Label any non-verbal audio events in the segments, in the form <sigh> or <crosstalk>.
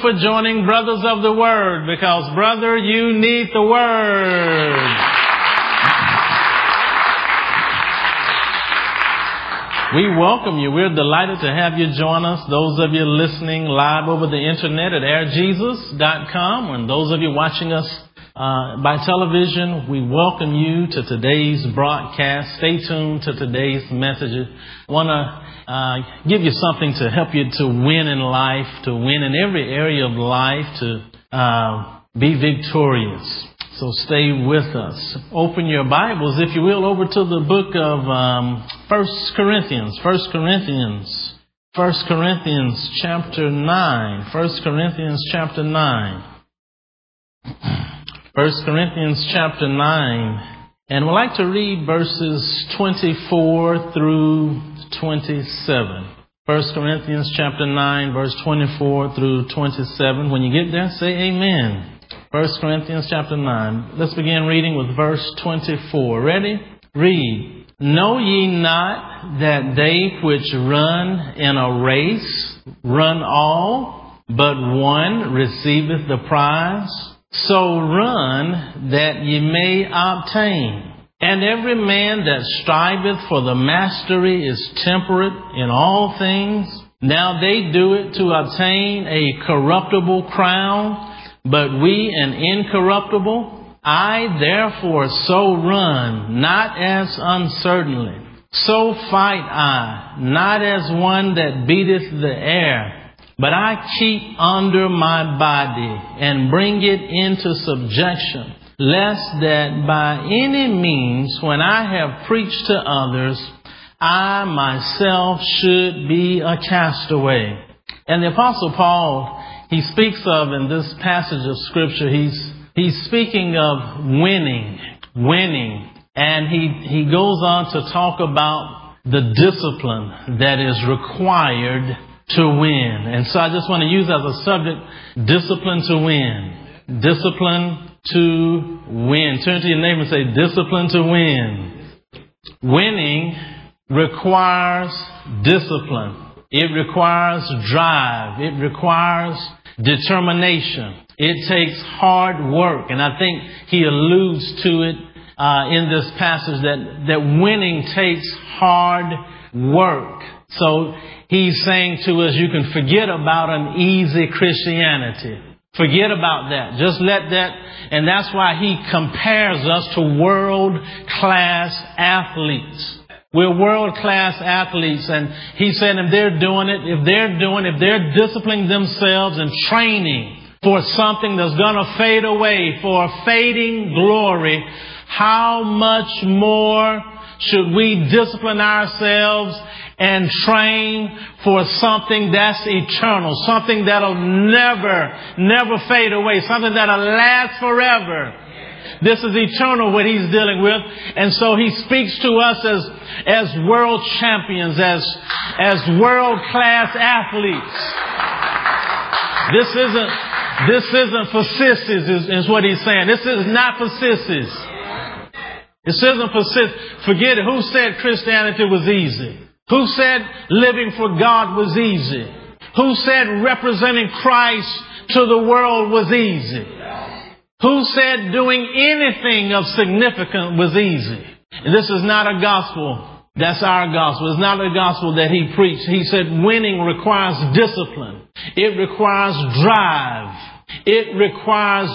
for joining Brothers of the Word because, brother, you need the Word. We welcome you. We're delighted to have you join us. Those of you listening live over the internet at airjesus.com and those of you watching us uh, by television, we welcome you to today's broadcast. Stay tuned to today's message. I want to uh, give you something to help you to win in life, to win in every area of life, to uh, be victorious. So stay with us. Open your Bibles, if you will, over to the book of um, 1 Corinthians. 1 Corinthians. 1 Corinthians chapter 9. 1 Corinthians chapter 9. <clears throat> 1 Corinthians chapter 9. And we'd like to read verses 24 through 27. 1 Corinthians chapter 9, verse 24 through 27. When you get there, say amen. 1 Corinthians chapter 9. Let's begin reading with verse 24. Ready? Read. Know ye not that they which run in a race run all, but one receiveth the prize? So run that ye may obtain. And every man that striveth for the mastery is temperate in all things. Now they do it to obtain a corruptible crown but we an incorruptible. I therefore so run, not as uncertainly. So fight I, not as one that beateth the air, but I keep under my body and bring it into subjection, lest that by any means, when I have preached to others, I myself should be a castaway. And the apostle Paul he speaks of in this passage of scripture, he's, he's speaking of winning, winning. And he, he goes on to talk about the discipline that is required to win. And so I just want to use as a subject, discipline to win. Discipline to win. Turn to your neighbor and say, discipline to win. Winning requires discipline. It requires drive. It requires determination. It takes hard work. And I think he alludes to it uh, in this passage that, that winning takes hard work. So he's saying to us, you can forget about an easy Christianity. Forget about that. Just let that, and that's why he compares us to world class athletes. We're world class athletes and he said if they're doing it, if they're doing, if they're disciplining themselves and training for something that's gonna fade away, for a fading glory, how much more should we discipline ourselves and train for something that's eternal, something that'll never, never fade away, something that'll last forever. This is eternal what he's dealing with. And so he speaks to us as, as world champions, as, as world class athletes. This isn't, this isn't for sissies is, is what he's saying. This is not for sissies. This isn't for sissies. Forget it. Who said Christianity was easy? Who said living for God was easy? Who said representing Christ to the world was easy? Who said doing anything of significance was easy? And this is not a gospel. That's our gospel. It's not a gospel that he preached. He said winning requires discipline. It requires drive. It requires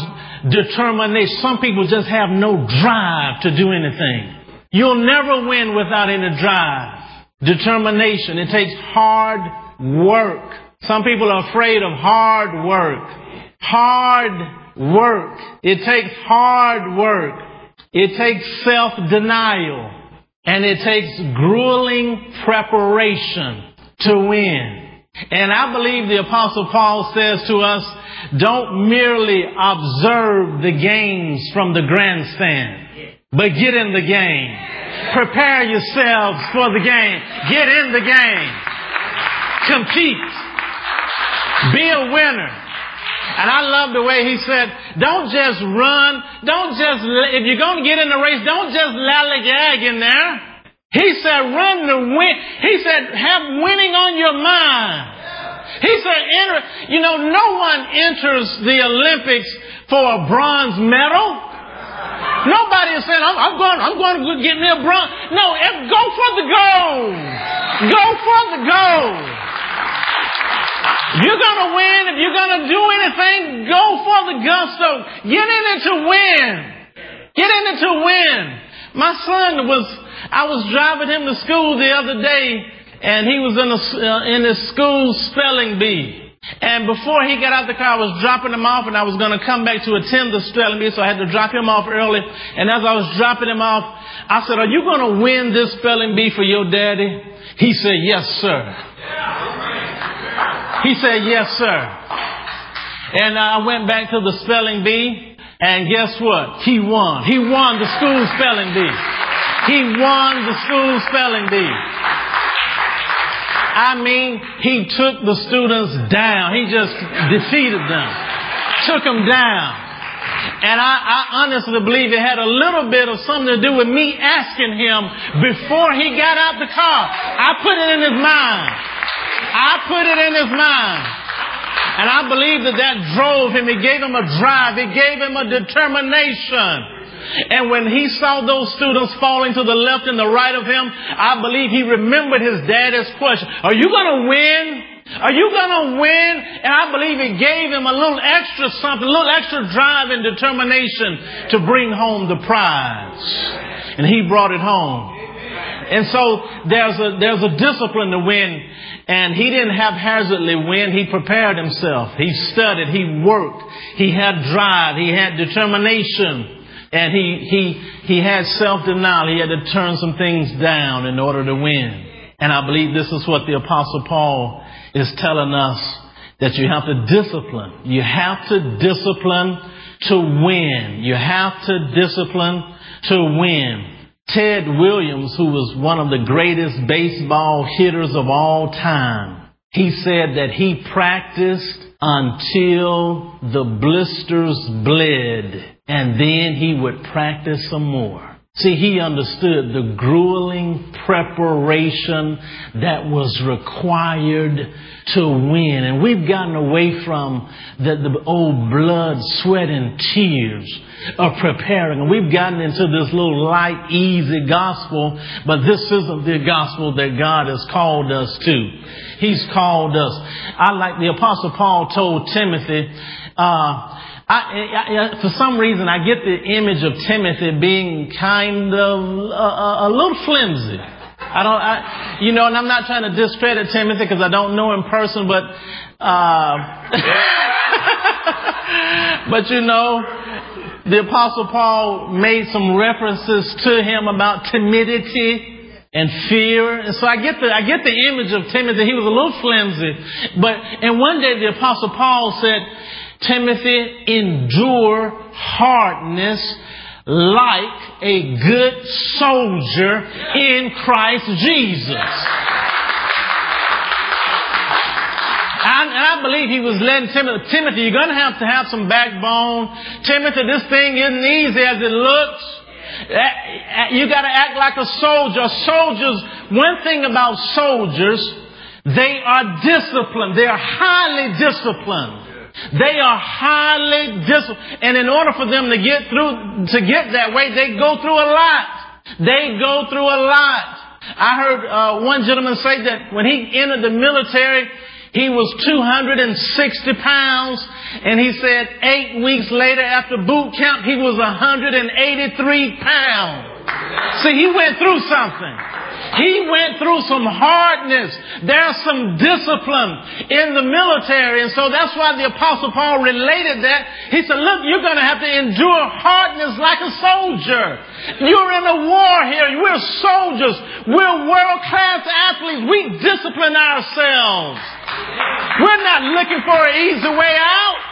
determination. Some people just have no drive to do anything. You'll never win without any drive. Determination. It takes hard work. Some people are afraid of hard work. Hard work. It takes hard work. It takes self-denial. And it takes grueling preparation to win. And I believe the apostle Paul says to us, don't merely observe the games from the grandstand, but get in the game. Prepare yourselves for the game. Get in the game. Compete. Be a winner. And I love the way he said, don't just run, don't just, if you're going to get in the race, don't just lollygag in there. He said, run the win. He said, have winning on your mind. He said, enter, you know, no one enters the Olympics for a bronze medal. Nobody is saying, I'm, I'm going, I'm going to get me a bronze. No, go for the gold. Go for the gold. You're going to win. If you're going to do anything, go for the gusto. Get in it to win. Get in it to win. My son was, I was driving him to school the other day and he was in, a, uh, in his school spelling bee. And before he got out the car, I was dropping him off and I was going to come back to attend the spelling bee, so I had to drop him off early. And as I was dropping him off, I said, are you going to win this spelling bee for your daddy? He said, yes, sir. He said, yes, sir. And I went back to the spelling bee and guess what? He won. He won the school spelling bee. He won the school spelling bee. I mean, he took the students down. He just defeated them, took them down. And I, I, honestly believe it had a little bit of something to do with me asking him before he got out the car. I put it in his mind. I put it in his mind. And I believe that that drove him. It gave him a drive. It gave him a determination. And when he saw those students falling to the left and the right of him, I believe he remembered his dad's question. Are you going to win? Are you going to win? And I believe it gave him a little extra something, a little extra drive and determination to bring home the prize. And he brought it home. And so there's a, there's a discipline to win. And he didn't haphazardly win. He prepared himself. He studied. He worked. He had drive. He had determination. And he, he, he had self-denial. He had to turn some things down in order to win. And I believe this is what the apostle Paul is telling us that you have to discipline. You have to discipline to win. You have to discipline to win. Ted Williams, who was one of the greatest baseball hitters of all time, he said that he practiced until the blisters bled and then he would practice some more. See, he understood the grueling preparation that was required to win. And we've gotten away from the, the old blood, sweat, and tears of preparing. And we've gotten into this little light, easy gospel, but this isn't the gospel that God has called us to. He's called us. I like the apostle Paul told Timothy, uh, I, I, for some reason, I get the image of Timothy being kind of a, a little flimsy. I don't, I, you know, and I'm not trying to discredit Timothy because I don't know him person, but, uh, <laughs> but you know, the apostle Paul made some references to him about timidity and fear. And so I get the, I get the image of Timothy. He was a little flimsy, but, and one day the apostle Paul said, Timothy, endure hardness like a good soldier in Christ Jesus. And, and I believe he was letting Timothy, Timothy, you're going to have to have some backbone. Timothy, this thing isn't easy as it looks. You got to act like a soldier. Soldiers, one thing about soldiers, they are disciplined. They are highly disciplined. They are highly disciplined. And in order for them to get through, to get that way, they go through a lot. They go through a lot. I heard uh, one gentleman say that when he entered the military, he was 260 pounds, and he said eight weeks later after boot camp, he was 183 pounds. See, he went through something. He went through some hardness. There's some discipline in the military. And so that's why the apostle Paul related that. He said, look, you're going to have to endure hardness like a soldier. You're in a war here. We're soldiers. We're world class athletes. We discipline ourselves. We're not looking for an easy way out.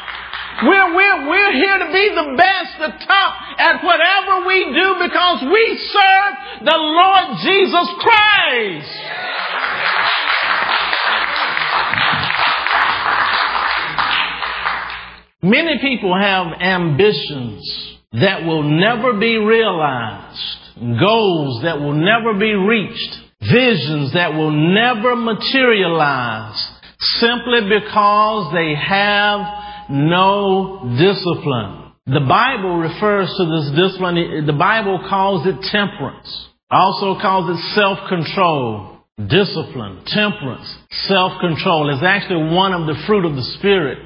We're, we're, we're here to be the best, the top at whatever we do because we serve the Lord Jesus Christ. Many people have ambitions that will never be realized, goals that will never be reached, visions that will never materialize simply because they have no discipline. The Bible refers to this discipline, the Bible calls it temperance, also calls it self-control. Discipline, temperance, self-control is actually one of the fruit of the Spirit.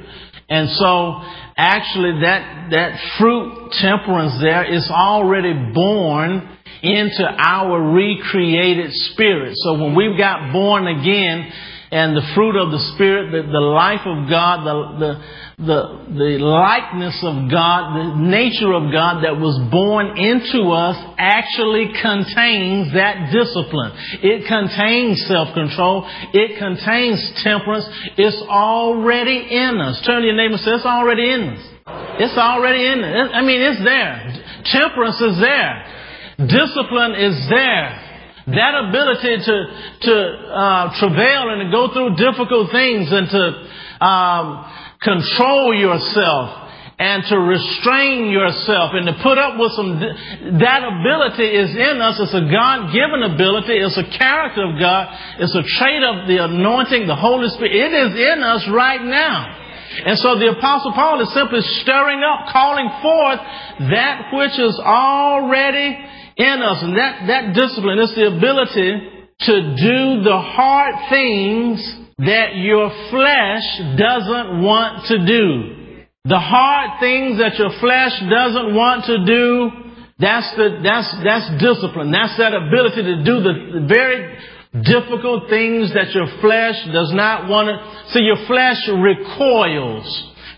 And so actually that, that fruit temperance there is already born into our recreated spirit. So when we've got born again, and the fruit of the Spirit, the, the life of God, the, the, the, the likeness of God, the nature of God that was born into us actually contains that discipline. It contains self-control. It contains temperance. It's already in us. Turn to your neighbor and say, it's already in us. It's already in us. I mean, it's there. Temperance is there. Discipline is there. That ability to, to uh, travail and to go through difficult things and to um, control yourself and to restrain yourself and to put up with some, that ability is in us. It's a God-given ability. It's a character of God. It's a trait of the anointing, the Holy Spirit. It is in us right now. And so the apostle Paul is simply stirring up, calling forth that which is already in us. And that, that discipline is the ability to do the hard things that your flesh doesn't want to do. The hard things that your flesh doesn't want to do, that's the, that's, that's discipline. That's that ability to do the very difficult things that your flesh does not want to. See, your flesh recoils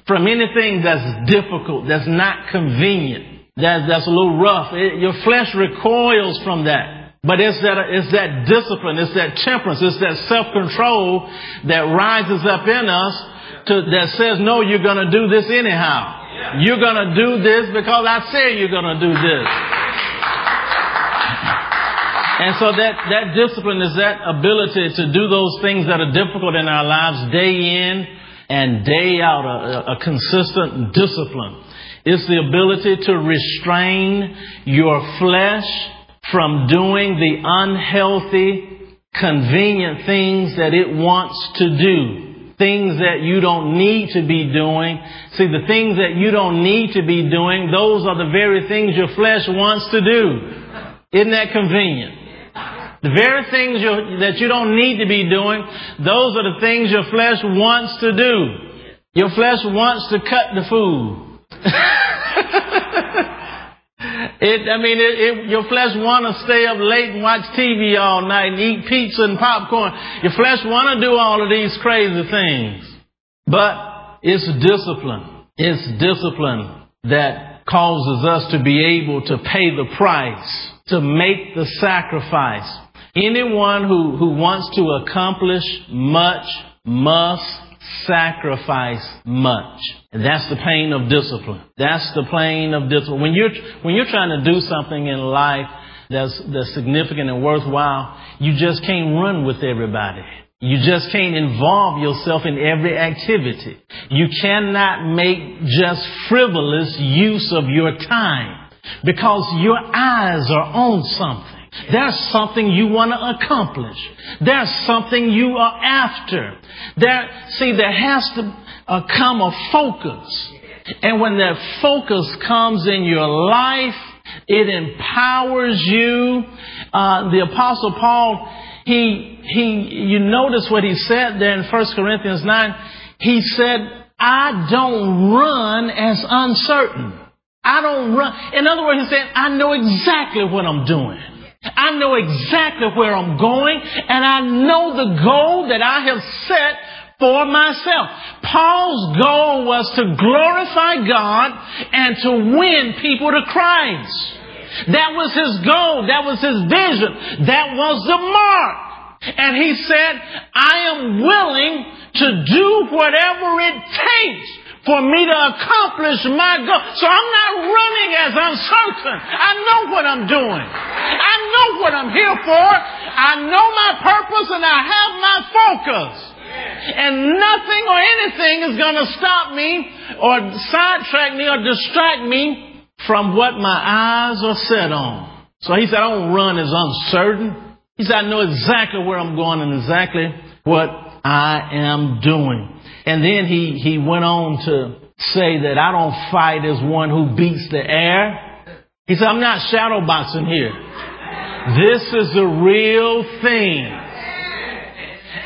from anything that's difficult, that's not convenient that, that's a little rough. It, your flesh recoils from that. But it's that, it's that discipline, it's that temperance, it's that self-control that rises up in us to, that says, no, you're gonna do this anyhow. You're gonna do this because I say you're gonna do this. And so that, that discipline is that ability to do those things that are difficult in our lives day in and day out, a, a consistent discipline. It's the ability to restrain your flesh from doing the unhealthy, convenient things that it wants to do. Things that you don't need to be doing. See, the things that you don't need to be doing, those are the very things your flesh wants to do. Isn't that convenient? The very things that you don't need to be doing, those are the things your flesh wants to do. Your flesh wants to cut the food. <laughs> it, I mean, it, it, your flesh want to stay up late and watch TV all night and eat pizza and popcorn. Your flesh want to do all of these crazy things. But it's discipline. It's discipline that causes us to be able to pay the price, to make the sacrifice. Anyone who, who wants to accomplish much must sacrifice much. And that's the pain of discipline. That's the pain of discipline. When you're, when you're trying to do something in life that's, that's significant and worthwhile, you just can't run with everybody. You just can't involve yourself in every activity. You cannot make just frivolous use of your time because your eyes are on something. There's something you want to accomplish. There's something you are after. There, see, there has to uh, come a focus. And when that focus comes in your life, it empowers you. Uh, the apostle Paul, he, he, you notice what he said there in 1 Corinthians 9. He said, I don't run as uncertain. I don't run. In other words, he said, I know exactly what I'm doing. I know exactly where I'm going and I know the goal that I have set for myself. Paul's goal was to glorify God and to win people to Christ. That was his goal. That was his vision. That was the mark. And he said, I am willing to do whatever it takes for me to accomplish my goal. So I'm not running as uncertain. I know what I'm doing. I know what I'm here for. I know my purpose and I have my focus. And nothing or anything is going to stop me or sidetrack me or distract me from what my eyes are set on. So he said, I don't run as uncertain. He said, I know exactly where I'm going and exactly what I am doing. And then he, he went on to say that I don't fight as one who beats the air. He said, I'm not shadow boxing here. This is a real thing.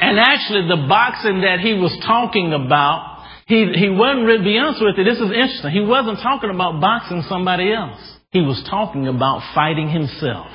And actually, the boxing that he was talking about, he, he wasn't really, be honest with you, this is interesting. He wasn't talking about boxing somebody else. He was talking about fighting himself.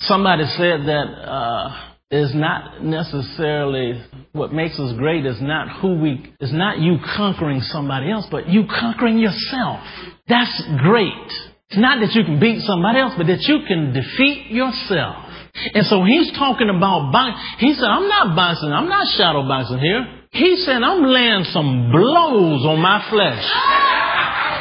Somebody said that, uh, is not necessarily what makes us great is not who we is not you conquering somebody else, but you conquering yourself. That's great. It's not that you can beat somebody else, but that you can defeat yourself. And so he's talking about boxing. He said, I'm not boxing. I'm not shadow boxing here. He said, I'm laying some blows on my flesh.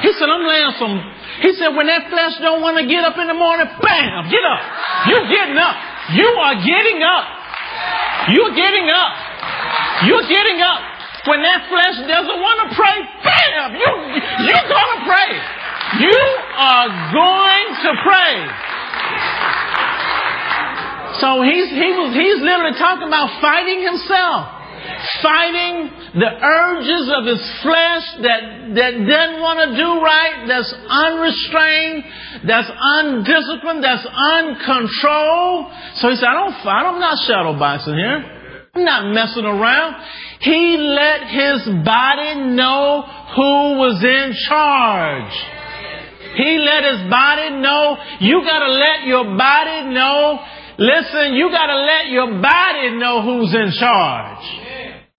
He said, I'm laying some. He said, when that flesh don't want to get up in the morning, bam, get up. You're getting up. You are getting up. You're getting up. You're getting up. When that flesh doesn't want to pray, bam, you, you're going to pray. You are going to pray. So he's, he was, he's literally talking about fighting himself fighting the urges of his flesh that, that doesn't want to do right, that's unrestrained, that's undisciplined, that's uncontrolled. So he said, I don't fight, I'm not shadow boxing here. I'm not messing around. He let his body know who was in charge. He let his body know, you gotta let your body know, listen, you gotta let your body know who's in charge.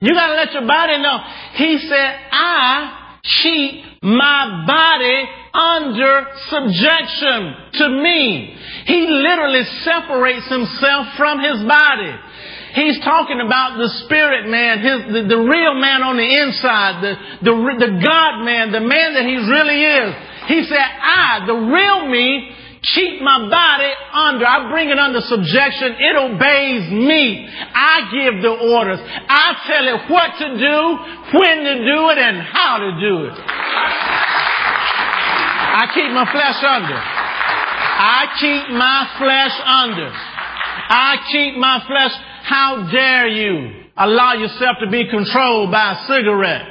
You got to let your body know. He said, I keep my body under subjection to me. He literally separates himself from his body. He's talking about the spirit man, his, the, the real man on the inside, the, the, the God man, the man that he really is. He said, I, the real me, keep my body under. I bring it under subjection. It obeys me. I give the orders. I tell it what to do, when to do it, and how to do it. I keep my flesh under. I keep my flesh under. I keep my flesh. How dare you allow yourself to be controlled by a cigarette?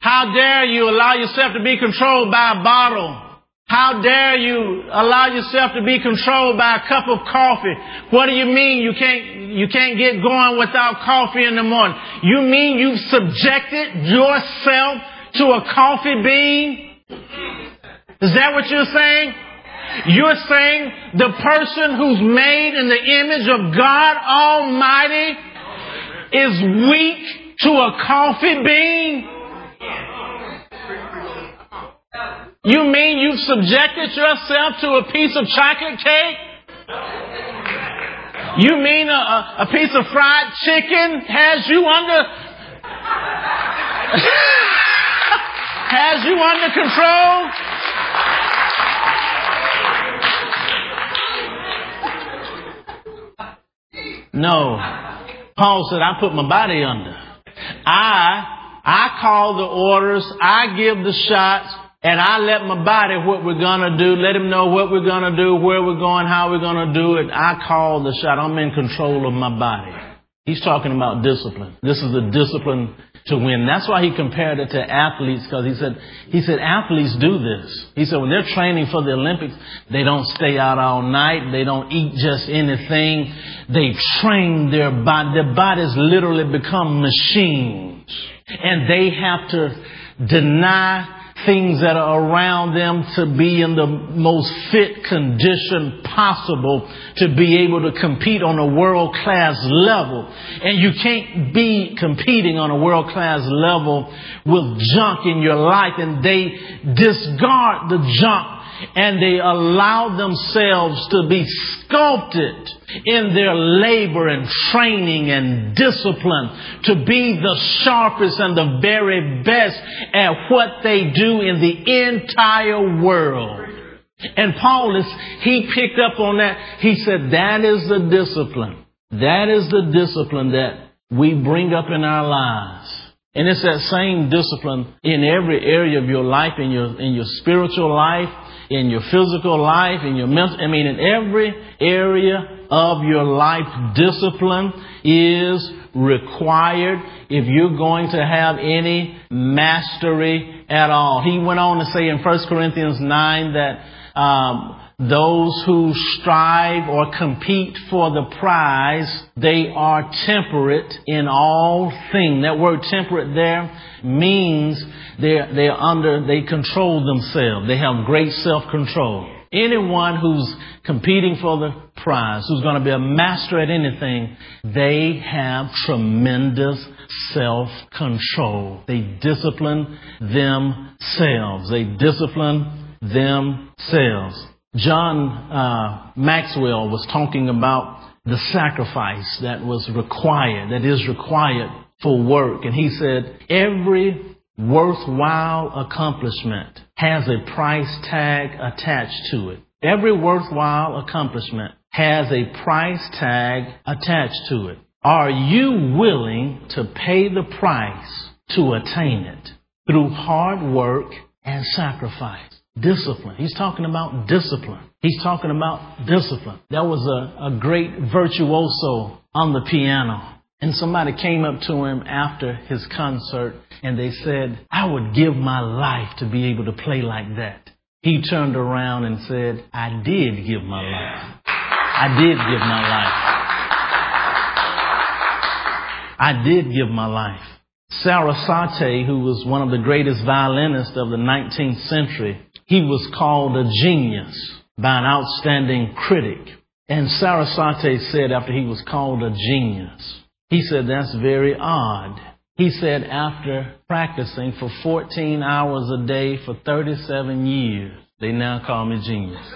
How dare you allow yourself to be controlled by a bottle? How dare you allow yourself to be controlled by a cup of coffee? What do you mean you can't, you can't get going without coffee in the morning? You mean you've subjected yourself to a coffee bean? Is that what you're saying? You're saying the person who's made in the image of God Almighty is weak to a coffee bean? You mean you've subjected yourself to a piece of chocolate cake? You mean a, a, piece of fried chicken has you under <laughs> has you under control? No. Paul said, I put my body under. I, I call the orders. I give the shots. And I let my body what we're gonna do, let him know what we're gonna do, where we're going, how we're gonna do it. I call the shot. I'm in control of my body. He's talking about discipline. This is the discipline to win. That's why he compared it to athletes because he said, he said athletes do this. He said when they're training for the Olympics, they don't stay out all night. They don't eat just anything. They train their body. Their bodies literally become machines and they have to deny things that are around them to be in the most fit condition possible to be able to compete on a world class level. And you can't be competing on a world class level with junk in your life and they discard the junk and they allow themselves to be sculpted in their labor and training and discipline to be the sharpest and the very best at what they do in the entire world. And Paul is, he picked up on that. He said, that is the discipline. That is the discipline that we bring up in our lives. And it's that same discipline in every area of your life, in your, in your spiritual life, in your physical life, in your mental, I mean, in every area of your life, discipline is required if you're going to have any mastery at all. He went on to say in 1 Corinthians 9 that um, those who strive or compete for the prize, they are temperate in all things. That word temperate there means they're, they're under, they control themselves. They have great self-control. Anyone who's competing for the prize, who's going to be a master at anything, they have tremendous self-control. They discipline themselves. They discipline themselves. John uh, Maxwell was talking about the sacrifice that was required, that is required for work. And he said, every worthwhile accomplishment has a price tag attached to it. Every worthwhile accomplishment has a price tag attached to it. Are you willing to pay the price to attain it through hard work and sacrifice? Discipline. He's talking about discipline. He's talking about discipline. There was a, a great virtuoso on the piano. And somebody came up to him after his concert and they said, I would give my life to be able to play like that. He turned around and said, I did give my life. I did give my life. I did give my life. Sarasate, who was one of the greatest violinists of the 19th century, he was called a genius by an outstanding critic. And Sarasate said after he was called a genius, he said, that's very odd. He said after practicing for 14 hours a day for 37 years, they now call me genius. <laughs>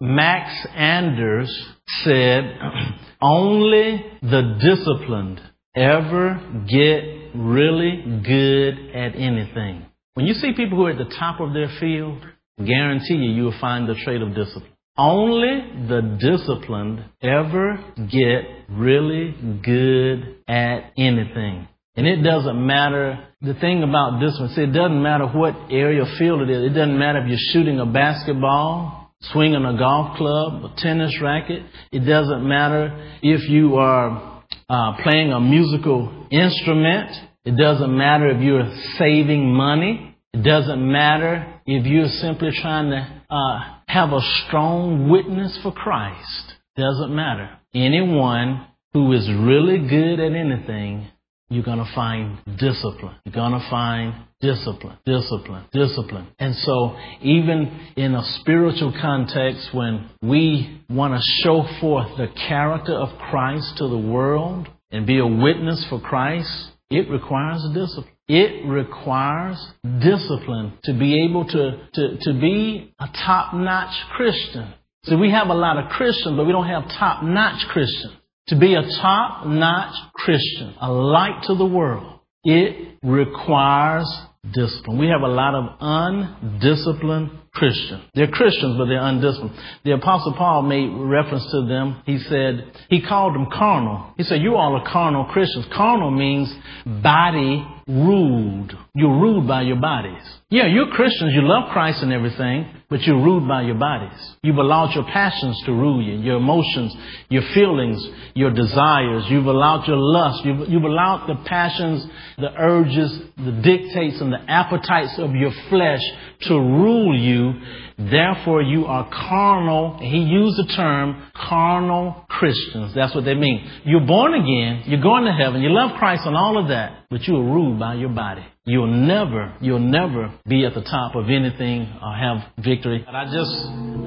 Max Anders said, <clears throat> only the disciplined ever get really good at anything. When you see people who are at the top of their field, guarantee you, you will find the trait of discipline. Only the disciplined ever get really good at anything. And it doesn't matter, the thing about discipline, see, it doesn't matter what area of field it is. It doesn't matter if you're shooting a basketball, swinging a golf club, a tennis racket. It doesn't matter if you are uh, playing a musical instrument. It doesn't matter if you're saving money. It doesn't matter if you're simply trying to uh, have a strong witness for Christ. Doesn't matter. Anyone who is really good at anything, you're going to find discipline. You're going to find discipline, discipline, discipline. And so, even in a spiritual context, when we want to show forth the character of Christ to the world and be a witness for Christ, it requires discipline. It requires discipline to be able to, to, to be a top notch Christian. See, we have a lot of Christians, but we don't have top notch Christians. To be a top notch Christian, a light to the world, it requires discipline. We have a lot of undisciplined Christians. They're Christians, but they're undisciplined. The Apostle Paul made reference to them. He said, he called them carnal. He said, You all are carnal Christians. Carnal means body ruled. You're ruled by your bodies. Yeah, you're Christians. You love Christ and everything, but you're ruled by your bodies. You've allowed your passions to rule you, your emotions, your feelings, your desires. You've allowed your lust. You've, you've allowed the passions, the urges, the dictates, and the appetites of your flesh to rule you. Therefore, you are carnal. He used the term carnal Christians. That's what they mean. You're born again. You're going to heaven. You love Christ and all of that, but you are ruled by your body. You'll never, you'll never be at the top of anything or have victory. I just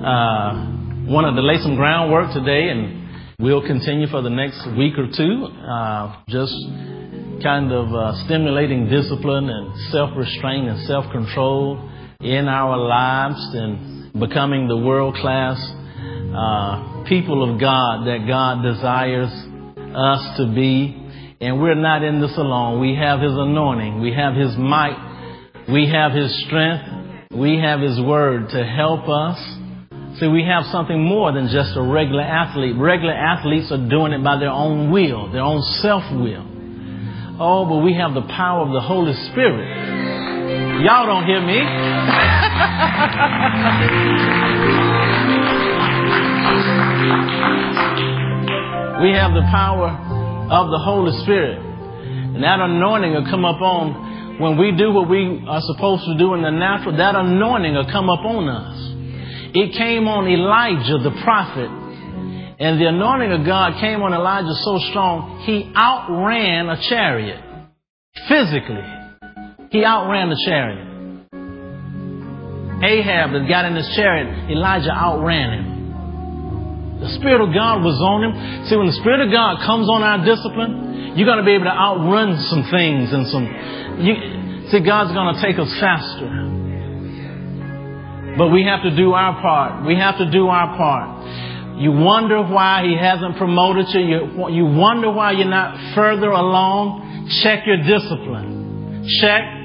uh, wanted to lay some groundwork today, and we'll continue for the next week or two. Uh, just kind of uh, stimulating discipline and self-restraint and self-control in our lives and becoming the world class uh, people of God that God desires us to be. And we're not in this alone. We have His anointing. We have His might. We have His strength. We have His word to help us. See, we have something more than just a regular athlete. Regular athletes are doing it by their own will, their own self will. Oh, but we have the power of the Holy Spirit Y'all don't hear me. <laughs> We have the power of the Holy Spirit. And that anointing will come up on when we do what we are supposed to do in the natural, that anointing will come up on us. It came on Elijah the prophet. And the anointing of God came on Elijah so strong, he outran a chariot. Physically. He outran the chariot. Ahab that got in his chariot, Elijah outran him. The Spirit of God was on him. See, when the Spirit of God comes on our discipline, you're going to be able to outrun some things and some. You, see, God's going to take us faster. But we have to do our part. We have to do our part. You wonder why He hasn't promoted you. You, you wonder why you're not further along. Check your discipline. Check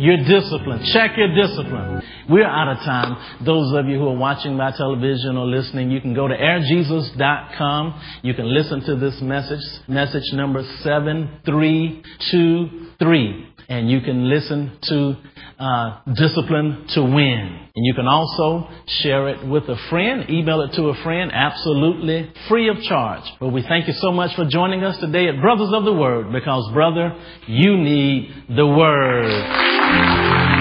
your discipline. Check your discipline. We're out of time. Those of you who are watching by television or listening, you can go to airjesus.com. You can listen to this message, message number 7323. And you can listen to uh, Discipline to Win. And you can also share it with a friend, email it to a friend, absolutely free of charge. But we thank you so much for joining us today at Brothers of the Word because, brother, you need the Word.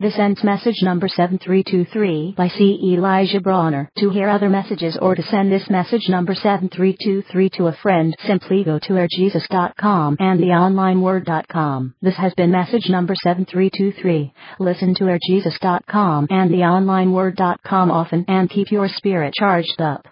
This ends message number 7323 by C. Elijah Bronner. To hear other messages or to send this message number 7323 to a friend, simply go to airjesus.com and theonlineword.com. This has been message number 7323. Listen to airjesus.com and theonlineword.com often and keep your spirit charged up.